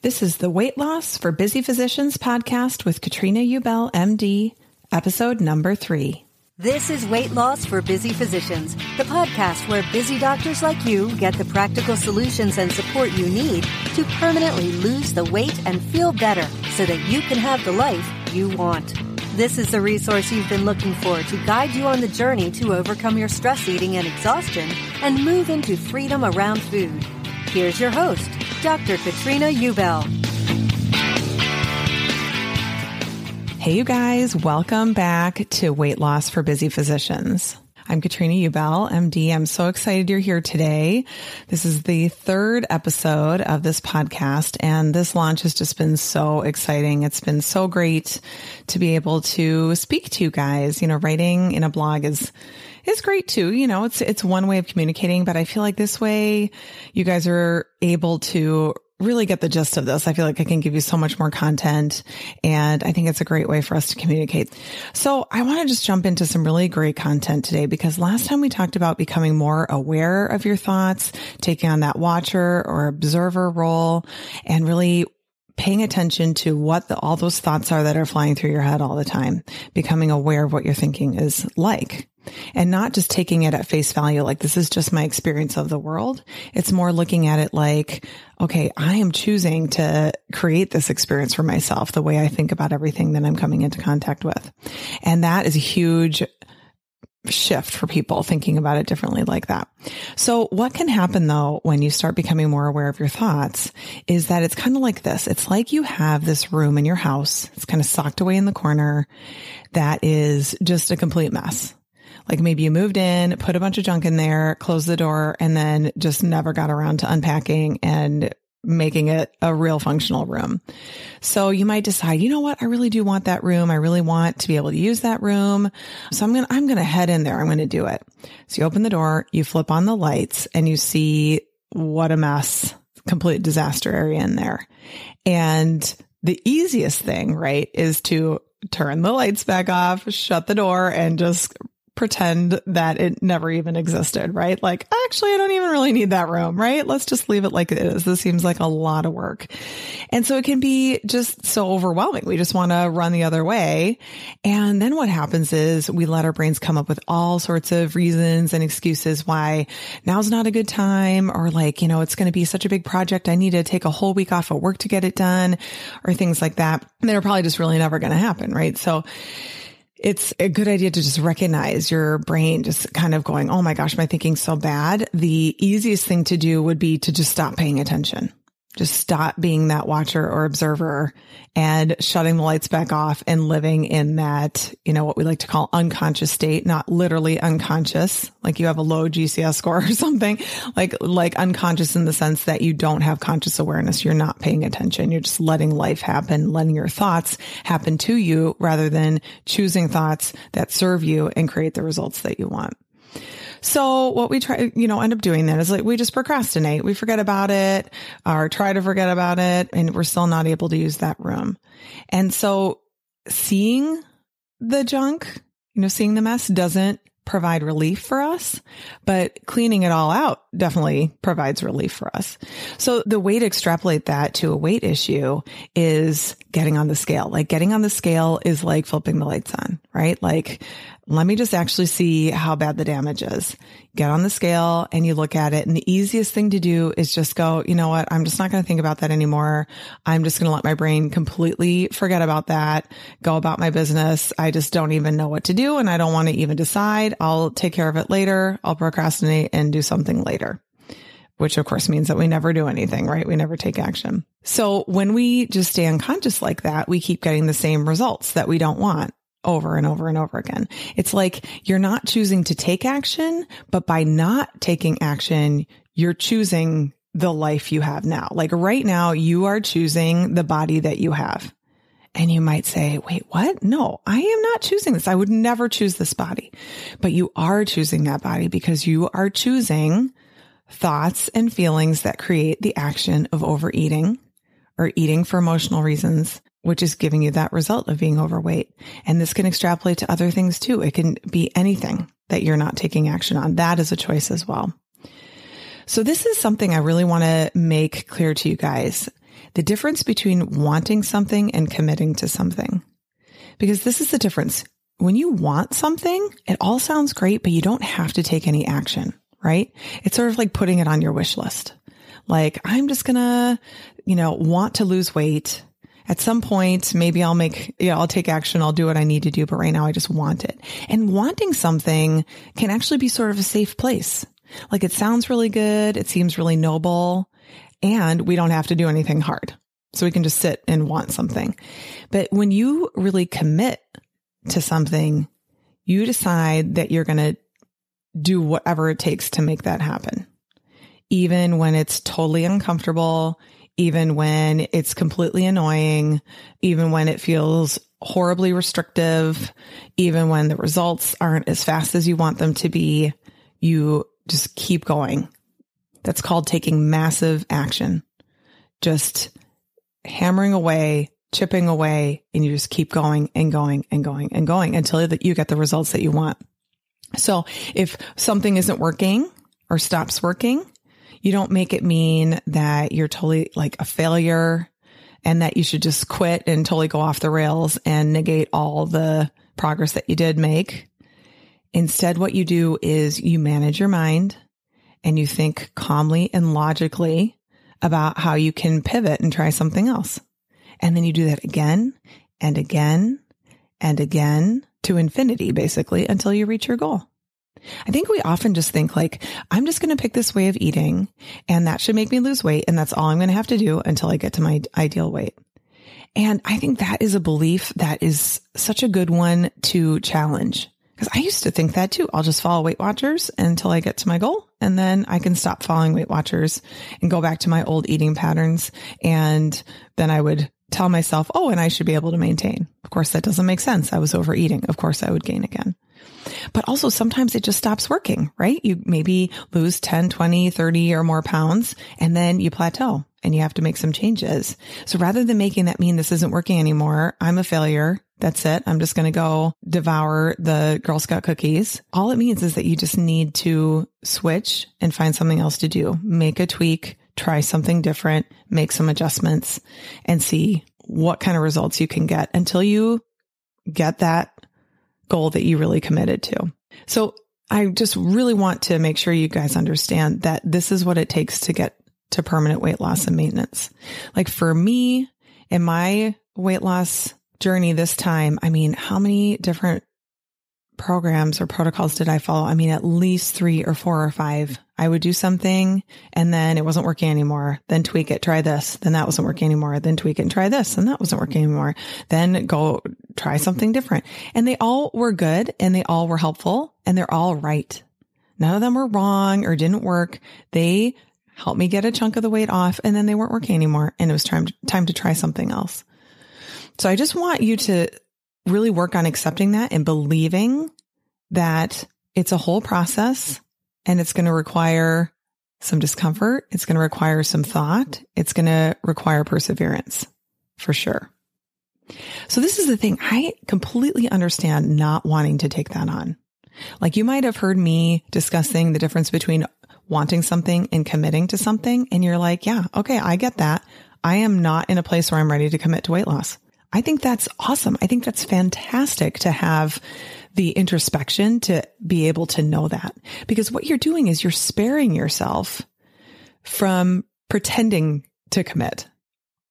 This is the Weight Loss for Busy Physicians podcast with Katrina Ubel, MD, episode number three. This is Weight Loss for Busy Physicians, the podcast where busy doctors like you get the practical solutions and support you need to permanently lose the weight and feel better so that you can have the life you want. This is the resource you've been looking for to guide you on the journey to overcome your stress eating and exhaustion and move into freedom around food. Here's your host, Dr. Katrina Ubel. Hey, you guys, welcome back to Weight Loss for Busy Physicians. I'm Katrina Ubel, MD. I'm so excited you're here today. This is the third episode of this podcast, and this launch has just been so exciting. It's been so great to be able to speak to you guys. You know, writing in a blog is is great too. You know, it's it's one way of communicating, but I feel like this way you guys are able to really get the gist of this. I feel like I can give you so much more content and I think it's a great way for us to communicate. So I want to just jump into some really great content today because last time we talked about becoming more aware of your thoughts, taking on that watcher or observer role and really paying attention to what the, all those thoughts are that are flying through your head all the time, becoming aware of what you're thinking is like and not just taking it at face value. Like this is just my experience of the world. It's more looking at it like, okay, I am choosing to create this experience for myself, the way I think about everything that I'm coming into contact with. And that is a huge shift for people thinking about it differently like that. So what can happen though when you start becoming more aware of your thoughts is that it's kind of like this. It's like you have this room in your house. It's kind of socked away in the corner that is just a complete mess. Like maybe you moved in, put a bunch of junk in there, closed the door, and then just never got around to unpacking and making it a real functional room. So you might decide, you know what? I really do want that room. I really want to be able to use that room. So I'm going to, I'm going to head in there. I'm going to do it. So you open the door, you flip on the lights and you see what a mess, complete disaster area in there. And the easiest thing, right, is to turn the lights back off, shut the door and just pretend that it never even existed, right? Like, actually, I don't even really need that room, right? Let's just leave it like it is. This seems like a lot of work. And so it can be just so overwhelming. We just want to run the other way. And then what happens is we let our brains come up with all sorts of reasons and excuses why now's not a good time or like, you know, it's going to be such a big project. I need to take a whole week off of work to get it done or things like that. They're probably just really never going to happen, right? So, it's a good idea to just recognize your brain just kind of going, Oh my gosh, my thinking's so bad. The easiest thing to do would be to just stop paying attention. Just stop being that watcher or observer and shutting the lights back off and living in that, you know, what we like to call unconscious state, not literally unconscious, like you have a low GCS score or something, like, like unconscious in the sense that you don't have conscious awareness. You're not paying attention. You're just letting life happen, letting your thoughts happen to you rather than choosing thoughts that serve you and create the results that you want. So what we try, you know, end up doing then is like we just procrastinate. We forget about it or try to forget about it and we're still not able to use that room. And so seeing the junk, you know, seeing the mess doesn't provide relief for us, but cleaning it all out definitely provides relief for us. So the way to extrapolate that to a weight issue is getting on the scale. Like getting on the scale is like flipping the lights on, right? Like let me just actually see how bad the damage is. Get on the scale and you look at it. And the easiest thing to do is just go, you know what? I'm just not going to think about that anymore. I'm just going to let my brain completely forget about that, go about my business. I just don't even know what to do and I don't want to even decide. I'll take care of it later. I'll procrastinate and do something later. Which of course means that we never do anything, right? We never take action. So when we just stay unconscious like that, we keep getting the same results that we don't want over and over and over again. It's like you're not choosing to take action, but by not taking action, you're choosing the life you have now. Like right now, you are choosing the body that you have. And you might say, wait, what? No, I am not choosing this. I would never choose this body, but you are choosing that body because you are choosing thoughts and feelings that create the action of overeating or eating for emotional reasons which is giving you that result of being overweight. And this can extrapolate to other things too. It can be anything that you're not taking action on. That is a choice as well. So this is something I really want to make clear to you guys. The difference between wanting something and committing to something. Because this is the difference. When you want something, it all sounds great, but you don't have to take any action, right? It's sort of like putting it on your wish list. Like, I'm just gonna, you know, want to lose weight at some point, maybe I'll make, yeah, I'll take action. I'll do what I need to do. But right now I just want it. And wanting something can actually be sort of a safe place. Like it sounds really good. It seems really noble and we don't have to do anything hard. So we can just sit and want something. But when you really commit to something, you decide that you're going to do whatever it takes to make that happen. Even when it's totally uncomfortable, even when it's completely annoying, even when it feels horribly restrictive, even when the results aren't as fast as you want them to be, you just keep going. That's called taking massive action. Just hammering away, chipping away, and you just keep going and going and going and going until you get the results that you want. So if something isn't working or stops working, you don't make it mean that you're totally like a failure and that you should just quit and totally go off the rails and negate all the progress that you did make. Instead, what you do is you manage your mind and you think calmly and logically about how you can pivot and try something else. And then you do that again and again and again to infinity, basically, until you reach your goal. I think we often just think like, I'm just going to pick this way of eating and that should make me lose weight. And that's all I'm going to have to do until I get to my ideal weight. And I think that is a belief that is such a good one to challenge. Cause I used to think that too. I'll just follow Weight Watchers until I get to my goal and then I can stop following Weight Watchers and go back to my old eating patterns. And then I would tell myself, Oh, and I should be able to maintain. Of course, that doesn't make sense. I was overeating. Of course I would gain again. But also sometimes it just stops working, right? You maybe lose 10, 20, 30 or more pounds and then you plateau and you have to make some changes. So rather than making that mean this isn't working anymore, I'm a failure. That's it. I'm just going to go devour the Girl Scout cookies. All it means is that you just need to switch and find something else to do. Make a tweak, try something different, make some adjustments and see what kind of results you can get until you get that goal that you really committed to. So I just really want to make sure you guys understand that this is what it takes to get to permanent weight loss and maintenance. Like for me in my weight loss journey this time, I mean, how many different programs or protocols did I follow? I mean, at least three or four or five I would do something and then it wasn't working anymore. Then tweak it, try this. Then that wasn't working anymore. Then tweak it and try this. And that wasn't working anymore. Then go try something different. And they all were good and they all were helpful and they're all right. None of them were wrong or didn't work. They helped me get a chunk of the weight off and then they weren't working anymore. And it was time, time to try something else. So I just want you to really work on accepting that and believing that it's a whole process and it's going to require some discomfort. It's going to require some thought. It's going to require perseverance for sure. So this is the thing. I completely understand not wanting to take that on. Like you might have heard me discussing the difference between wanting something and committing to something. And you're like, yeah, okay, I get that. I am not in a place where I'm ready to commit to weight loss. I think that's awesome. I think that's fantastic to have the introspection to be able to know that because what you're doing is you're sparing yourself from pretending to commit,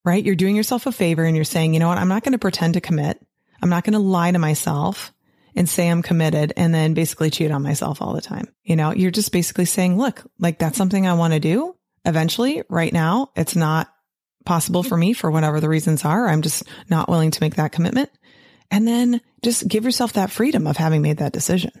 right? You're doing yourself a favor and you're saying, you know what? I'm not going to pretend to commit. I'm not going to lie to myself and say I'm committed and then basically cheat on myself all the time. You know, you're just basically saying, look, like that's something I want to do eventually. Right now, it's not possible for me for whatever the reasons are. I'm just not willing to make that commitment. And then just give yourself that freedom of having made that decision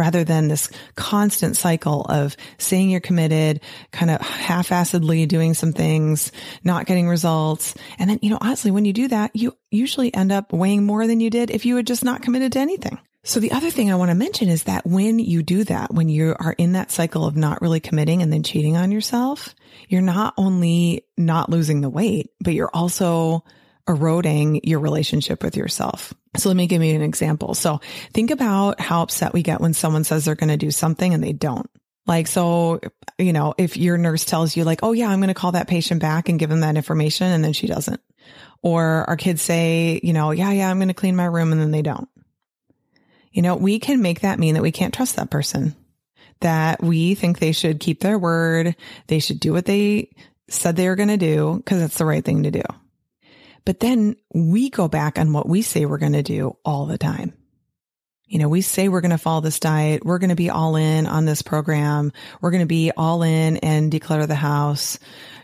rather than this constant cycle of saying you're committed, kind of half-assedly doing some things, not getting results. And then, you know, honestly, when you do that, you usually end up weighing more than you did if you had just not committed to anything. So the other thing I want to mention is that when you do that, when you are in that cycle of not really committing and then cheating on yourself, you're not only not losing the weight, but you're also eroding your relationship with yourself. So let me give you an example. So think about how upset we get when someone says they're going to do something and they don't. Like, so, you know, if your nurse tells you like, Oh yeah, I'm going to call that patient back and give them that information. And then she doesn't. Or our kids say, you know, yeah, yeah, I'm going to clean my room. And then they don't. You know, we can make that mean that we can't trust that person, that we think they should keep their word. They should do what they said they were going to do because that's the right thing to do. But then we go back on what we say we're going to do all the time. You know, we say we're going to follow this diet. We're going to be all in on this program. We're going to be all in and declutter the house.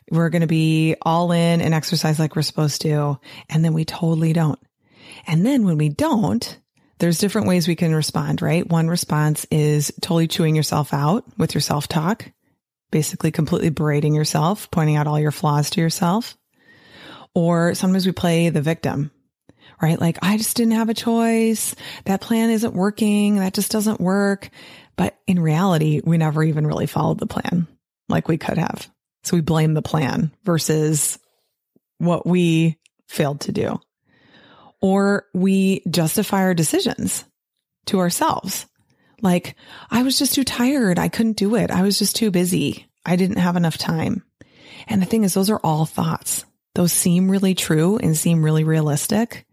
We're going to be all in and exercise like we're supposed to. And then we totally don't. And then when we don't, there's different ways we can respond, right? One response is totally chewing yourself out with your self talk, basically completely berating yourself, pointing out all your flaws to yourself. Or sometimes we play the victim, right? Like, I just didn't have a choice. That plan isn't working. That just doesn't work. But in reality, we never even really followed the plan like we could have. So we blame the plan versus what we failed to do or we justify our decisions to ourselves. Like, I was just too tired. I couldn't do it. I was just too busy. I didn't have enough time. And the thing is, those are all thoughts. Those seem really true and seem really realistic,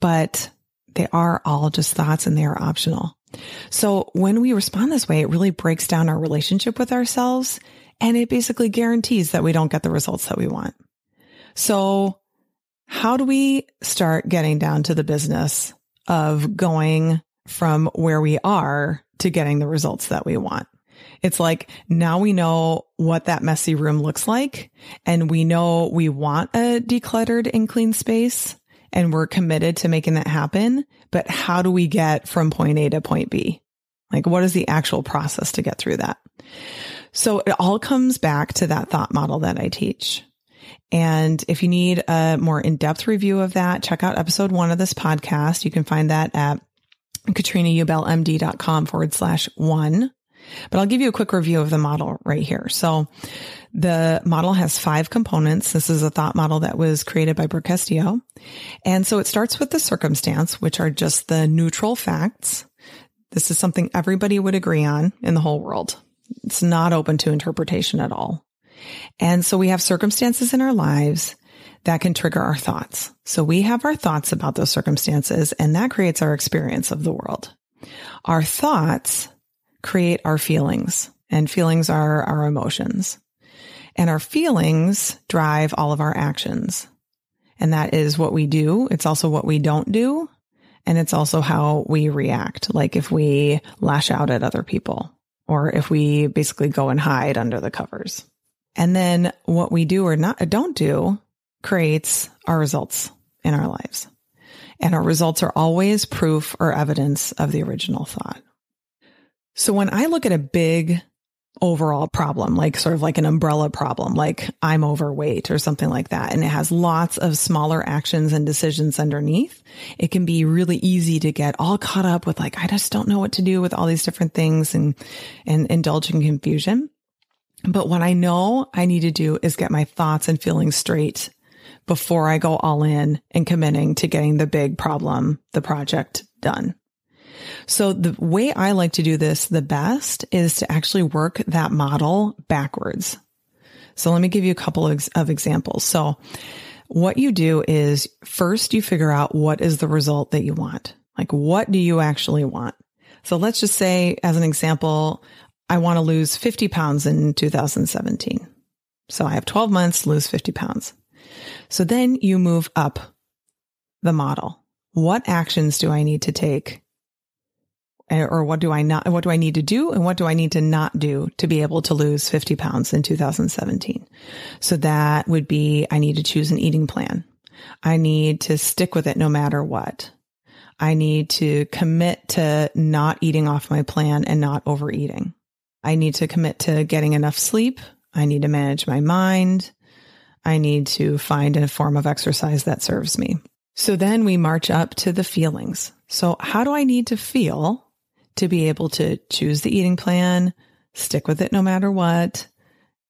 but they are all just thoughts and they are optional. So when we respond this way, it really breaks down our relationship with ourselves and it basically guarantees that we don't get the results that we want. So how do we start getting down to the business of going from where we are to getting the results that we want? It's like now we know what that messy room looks like and we know we want a decluttered and clean space and we're committed to making that happen. But how do we get from point A to point B? Like what is the actual process to get through that? So it all comes back to that thought model that I teach. And if you need a more in-depth review of that, check out episode one of this podcast. You can find that at katrinaubelmd.com forward slash one. But I'll give you a quick review of the model right here. So the model has five components. This is a thought model that was created by Brooke Castillo. And so it starts with the circumstance, which are just the neutral facts. This is something everybody would agree on in the whole world. It's not open to interpretation at all. And so we have circumstances in our lives that can trigger our thoughts. So we have our thoughts about those circumstances and that creates our experience of the world. Our thoughts create our feelings and feelings are our emotions and our feelings drive all of our actions. And that is what we do. It's also what we don't do. And it's also how we react. Like if we lash out at other people or if we basically go and hide under the covers. And then what we do or not don't do creates our results in our lives. And our results are always proof or evidence of the original thought. So when I look at a big overall problem, like sort of like an umbrella problem, like I'm overweight or something like that, and it has lots of smaller actions and decisions underneath, it can be really easy to get all caught up with like, I just don't know what to do with all these different things and, and indulge in confusion. But what I know I need to do is get my thoughts and feelings straight before I go all in and committing to getting the big problem, the project done. So the way I like to do this the best is to actually work that model backwards. So let me give you a couple of, examples. So what you do is first you figure out what is the result that you want. Like what do you actually want? So let's just say as an example, I want to lose 50 pounds in 2017. So I have 12 months lose 50 pounds. So then you move up the model. What actions do I need to take? Eh, or what do I not, what do I need to do? And what do I need to not do to be able to lose 50 pounds in 2017? So that would be, I need to choose an eating plan. I need to stick with it no matter what. I need to commit to not eating off my plan and not overeating. I need to commit to getting enough sleep. I need to manage my mind. I need to find a form of exercise that serves me. So then we march up to the feelings. So how do I need to feel to be able to choose the eating plan, stick with it no matter what,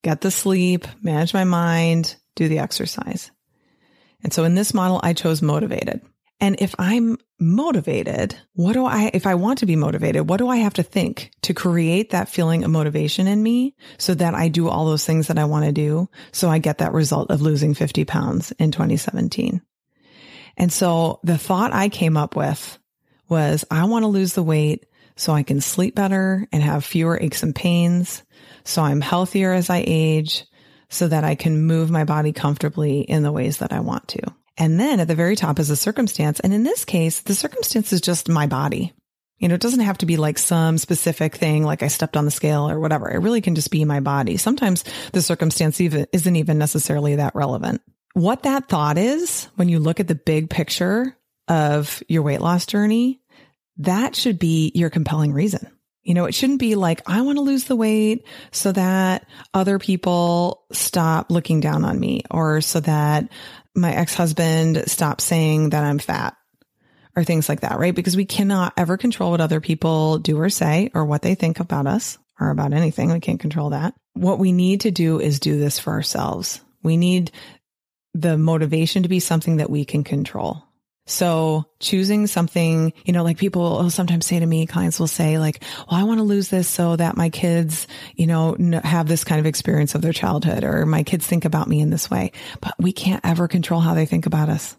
get the sleep, manage my mind, do the exercise? And so in this model, I chose motivated. And if I'm motivated, what do I, if I want to be motivated, what do I have to think to create that feeling of motivation in me so that I do all those things that I want to do? So I get that result of losing 50 pounds in 2017. And so the thought I came up with was I want to lose the weight so I can sleep better and have fewer aches and pains. So I'm healthier as I age so that I can move my body comfortably in the ways that I want to. And then at the very top is a circumstance. And in this case, the circumstance is just my body. You know, it doesn't have to be like some specific thing, like I stepped on the scale or whatever. It really can just be my body. Sometimes the circumstance even isn't even necessarily that relevant. What that thought is when you look at the big picture of your weight loss journey, that should be your compelling reason. You know, it shouldn't be like, I want to lose the weight so that other people stop looking down on me or so that my ex-husband stops saying that I'm fat or things like that, right? Because we cannot ever control what other people do or say or what they think about us or about anything. We can't control that. What we need to do is do this for ourselves. We need the motivation to be something that we can control. So choosing something, you know, like people will sometimes say to me, clients will say like, well, I want to lose this so that my kids, you know, have this kind of experience of their childhood or my kids think about me in this way, but we can't ever control how they think about us.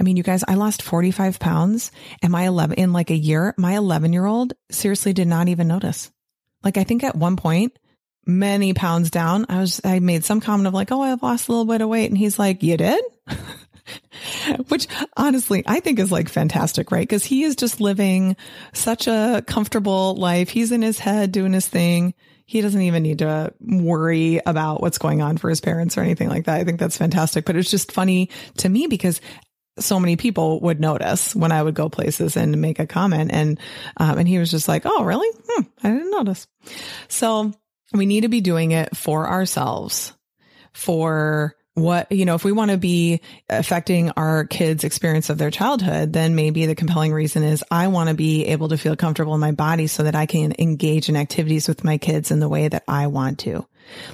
I mean, you guys, I lost 45 pounds and my 11 in like a year, my 11 year old seriously did not even notice. Like I think at one point, many pounds down, I was, I made some comment of like, Oh, I've lost a little bit of weight. And he's like, you did? Which honestly, I think is like fantastic, right? Because he is just living such a comfortable life. He's in his head doing his thing. He doesn't even need to worry about what's going on for his parents or anything like that. I think that's fantastic. But it's just funny to me because so many people would notice when I would go places and make a comment. And, um, and he was just like, Oh, really? Hmm, I didn't notice. So we need to be doing it for ourselves, for what, you know, if we want to be affecting our kids' experience of their childhood, then maybe the compelling reason is I want to be able to feel comfortable in my body so that I can engage in activities with my kids in the way that I want to.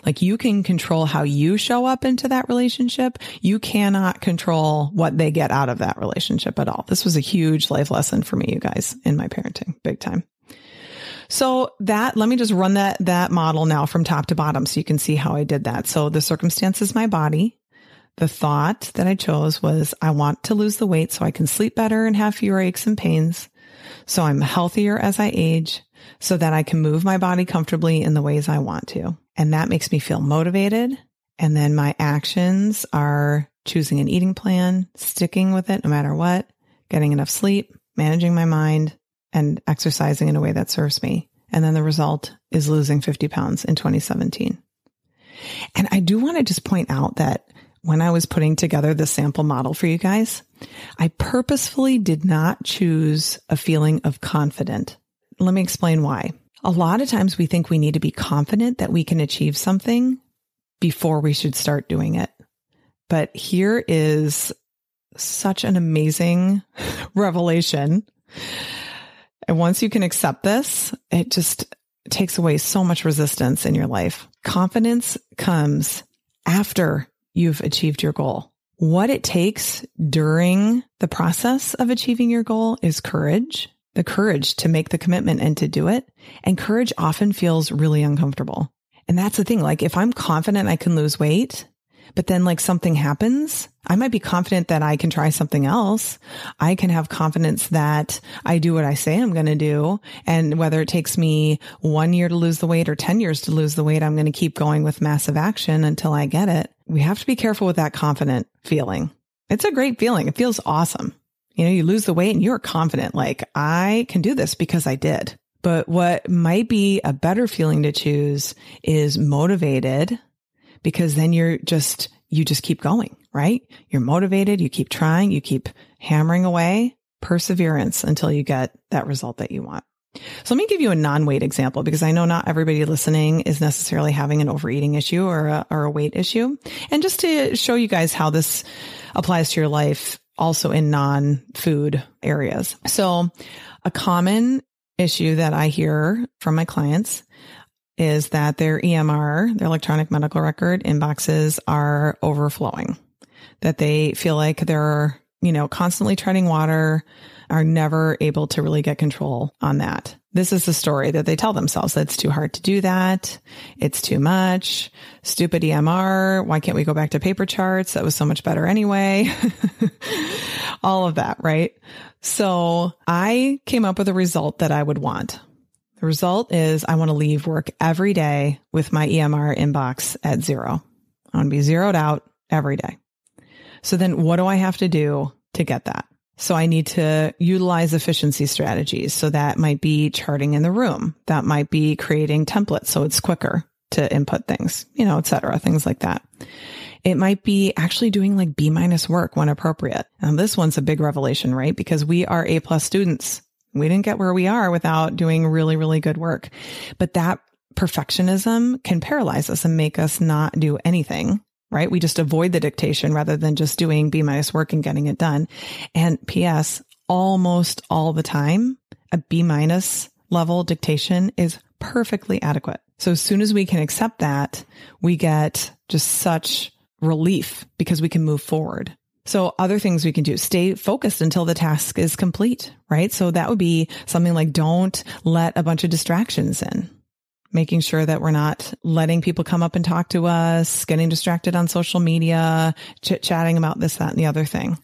Like you can control how you show up into that relationship. You cannot control what they get out of that relationship at all. This was a huge life lesson for me, you guys, in my parenting, big time. So that, let me just run that, that model now from top to bottom so you can see how I did that. So the circumstance is my body. The thought that I chose was I want to lose the weight so I can sleep better and have fewer aches and pains. So I'm healthier as I age so that I can move my body comfortably in the ways I want to. And that makes me feel motivated. And then my actions are choosing an eating plan, sticking with it no matter what, getting enough sleep, managing my mind, and exercising in a way that serves me And then the result is losing 50 pounds in 2017. And I do want to just point out that when I was putting together the sample model for you guys, I purposefully did not choose a feeling of confident. Let me explain why. A lot of times we think we need to be confident that we can achieve something before we should start doing it. But here is such an amazing revelation. And once you can accept this, it just takes away so much resistance in your life. Confidence comes after you've achieved your goal. What it takes during the process of achieving your goal is courage, the courage to make the commitment and to do it. And courage often feels really uncomfortable. And that's the thing. Like if I'm confident I can lose weight, but then like something happens, I might be confident that I can try something else. I can have confidence that I do what I say I'm going to do. And whether it takes me one year to lose the weight or 10 years to lose the weight, I'm going to keep going with massive action until I get it. We have to be careful with that confident feeling. It's a great feeling. It feels awesome. You know, you lose the weight and you're confident, like I can do this because I did. But what might be a better feeling to choose is motivated because then you're just, you just keep going, right? You're motivated. You keep trying. You keep hammering away perseverance until you get that result that you want. So let me give you a non-weight example because I know not everybody listening is necessarily having an overeating issue or a, or a weight issue. And just to show you guys how this applies to your life also in non-food areas. So a common issue that I hear from my clients is that their EMR, their electronic medical record inboxes are overflowing, that they feel like they're, you know, constantly treading water, are never able to really get control on that. This is the story that they tell themselves. It's too hard to do that. It's too much. Stupid EMR. Why can't we go back to paper charts? That was so much better anyway. All of that, right? So I came up with a result that I would want. The result is I want to leave work every day with my EMR inbox at zero. I want to be zeroed out every day. So then what do I have to do to get that? So I need to utilize efficiency strategies. So that might be charting in the room. That might be creating templates so it's quicker to input things, you know, et cetera, things like that. It might be actually doing like B minus work when appropriate. And this one's a big revelation, right? Because we are A plus students. We didn't get where we are without doing really, really good work. But that perfectionism can paralyze us and make us not do anything right? We just avoid the dictation rather than just doing B minus work and getting it done. And PS, almost all the time, a B minus level dictation is perfectly adequate. So as soon as we can accept that, we get just such relief because we can move forward. So other things we can do, stay focused until the task is complete, right? So that would be something like don't let a bunch of distractions in. Making sure that we're not letting people come up and talk to us, getting distracted on social media, chit chatting about this, that, and the other thing.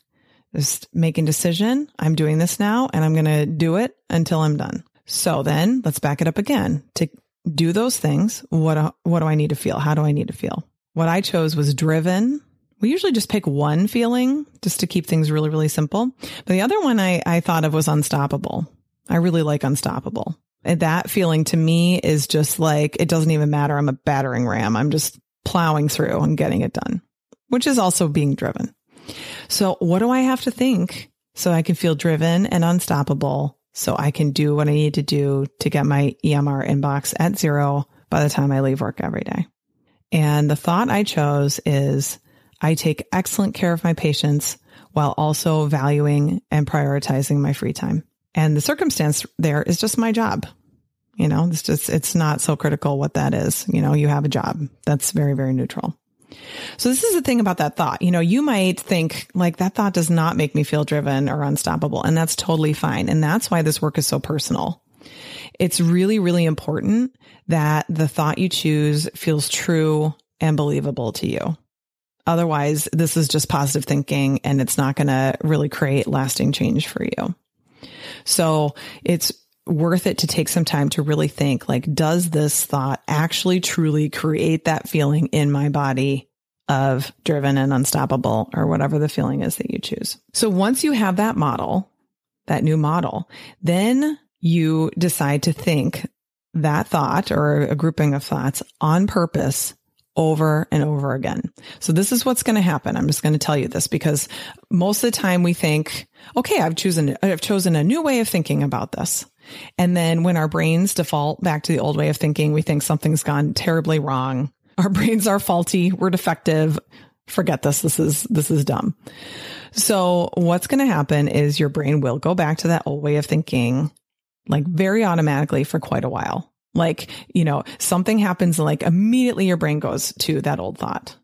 Just making decision. I'm doing this now and I'm going to do it until I'm done. So then let's back it up again to do those things. What, what do I need to feel? How do I need to feel? What I chose was driven we usually just pick one feeling just to keep things really, really simple. But the other one I, I thought of was unstoppable. I really like unstoppable. And that feeling to me is just like, it doesn't even matter. I'm a battering ram. I'm just plowing through and getting it done, which is also being driven. So what do I have to think so I can feel driven and unstoppable so I can do what I need to do to get my EMR inbox at zero by the time I leave work every day? And the thought I chose is I take excellent care of my patients while also valuing and prioritizing my free time. And the circumstance there is just my job. You know, it's just, it's not so critical what that is. You know, you have a job that's very, very neutral. So this is the thing about that thought. You know, you might think like that thought does not make me feel driven or unstoppable. And that's totally fine. And that's why this work is so personal. It's really, really important that the thought you choose feels true and believable to you. Otherwise, this is just positive thinking and it's not going to really create lasting change for you. So it's worth it to take some time to really think like, does this thought actually truly create that feeling in my body of driven and unstoppable or whatever the feeling is that you choose? So once you have that model, that new model, then you decide to think that thought or a grouping of thoughts on purpose over and over again. So this is what's going to happen. I'm just going to tell you this because most of the time we think, okay, I've chosen, I've chosen a new way of thinking about this. And then when our brains default back to the old way of thinking, we think something's gone terribly wrong. Our brains are faulty. We're defective. Forget this. This is, this is dumb. So what's going to happen is your brain will go back to that old way of thinking like very automatically for quite a while. Like, you know, something happens like immediately your brain goes to that old thought.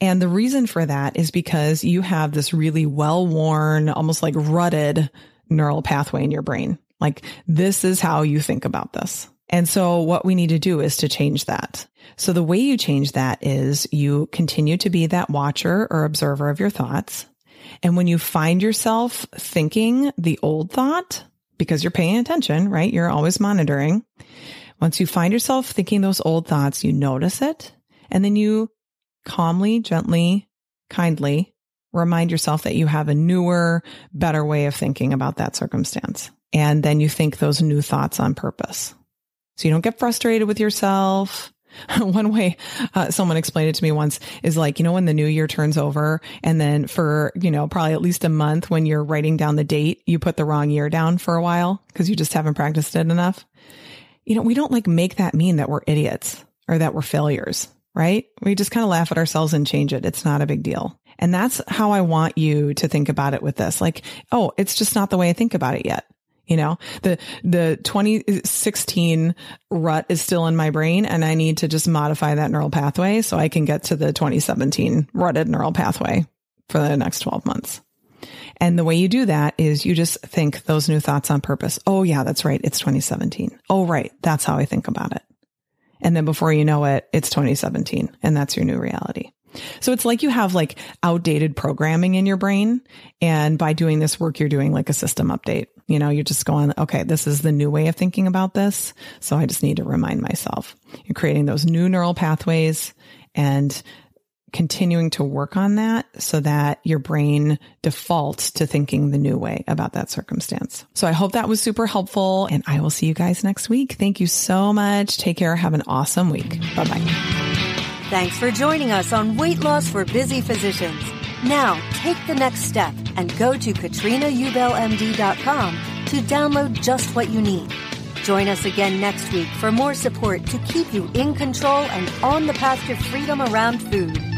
And the reason for that is because you have this really well worn, almost like rutted neural pathway in your brain. Like this is how you think about this. And so what we need to do is to change that. So the way you change that is you continue to be that watcher or observer of your thoughts. And when you find yourself thinking the old thought, because you're paying attention, right? You're always monitoring. Once you find yourself thinking those old thoughts, you notice it and then you calmly, gently, kindly remind yourself that you have a newer, better way of thinking about that circumstance. And then you think those new thoughts on purpose. So you don't get frustrated with yourself. One way uh, someone explained it to me once is like, you know, when the new year turns over and then for, you know, probably at least a month when you're writing down the date, you put the wrong year down for a while because you just haven't practiced it enough. You know, we don't like make that mean that we're idiots or that we're failures, right? We just kind of laugh at ourselves and change it. It's not a big deal. And that's how I want you to think about it with this. Like, oh, it's just not the way I think about it yet. You know, the, the 2016 rut is still in my brain and I need to just modify that neural pathway so I can get to the 2017 rutted neural pathway for the next 12 months. And the way you do that is you just think those new thoughts on purpose. Oh yeah, that's right. It's 2017. Oh, right. That's how I think about it. And then before you know it, it's 2017 and that's your new reality. So it's like you have like outdated programming in your brain. And by doing this work, you're doing like a system update. You know, you're just going, okay, this is the new way of thinking about this. So I just need to remind myself. You're creating those new neural pathways and continuing to work on that so that your brain defaults to thinking the new way about that circumstance. So I hope that was super helpful and I will see you guys next week. Thank you so much. Take care. Have an awesome week. Bye bye. Thanks for joining us on Weight Loss for Busy Physicians. Now, take the next step and go to katrinaubelmd.com to download just what you need. Join us again next week for more support to keep you in control and on the path to freedom around food.